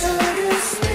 Yes.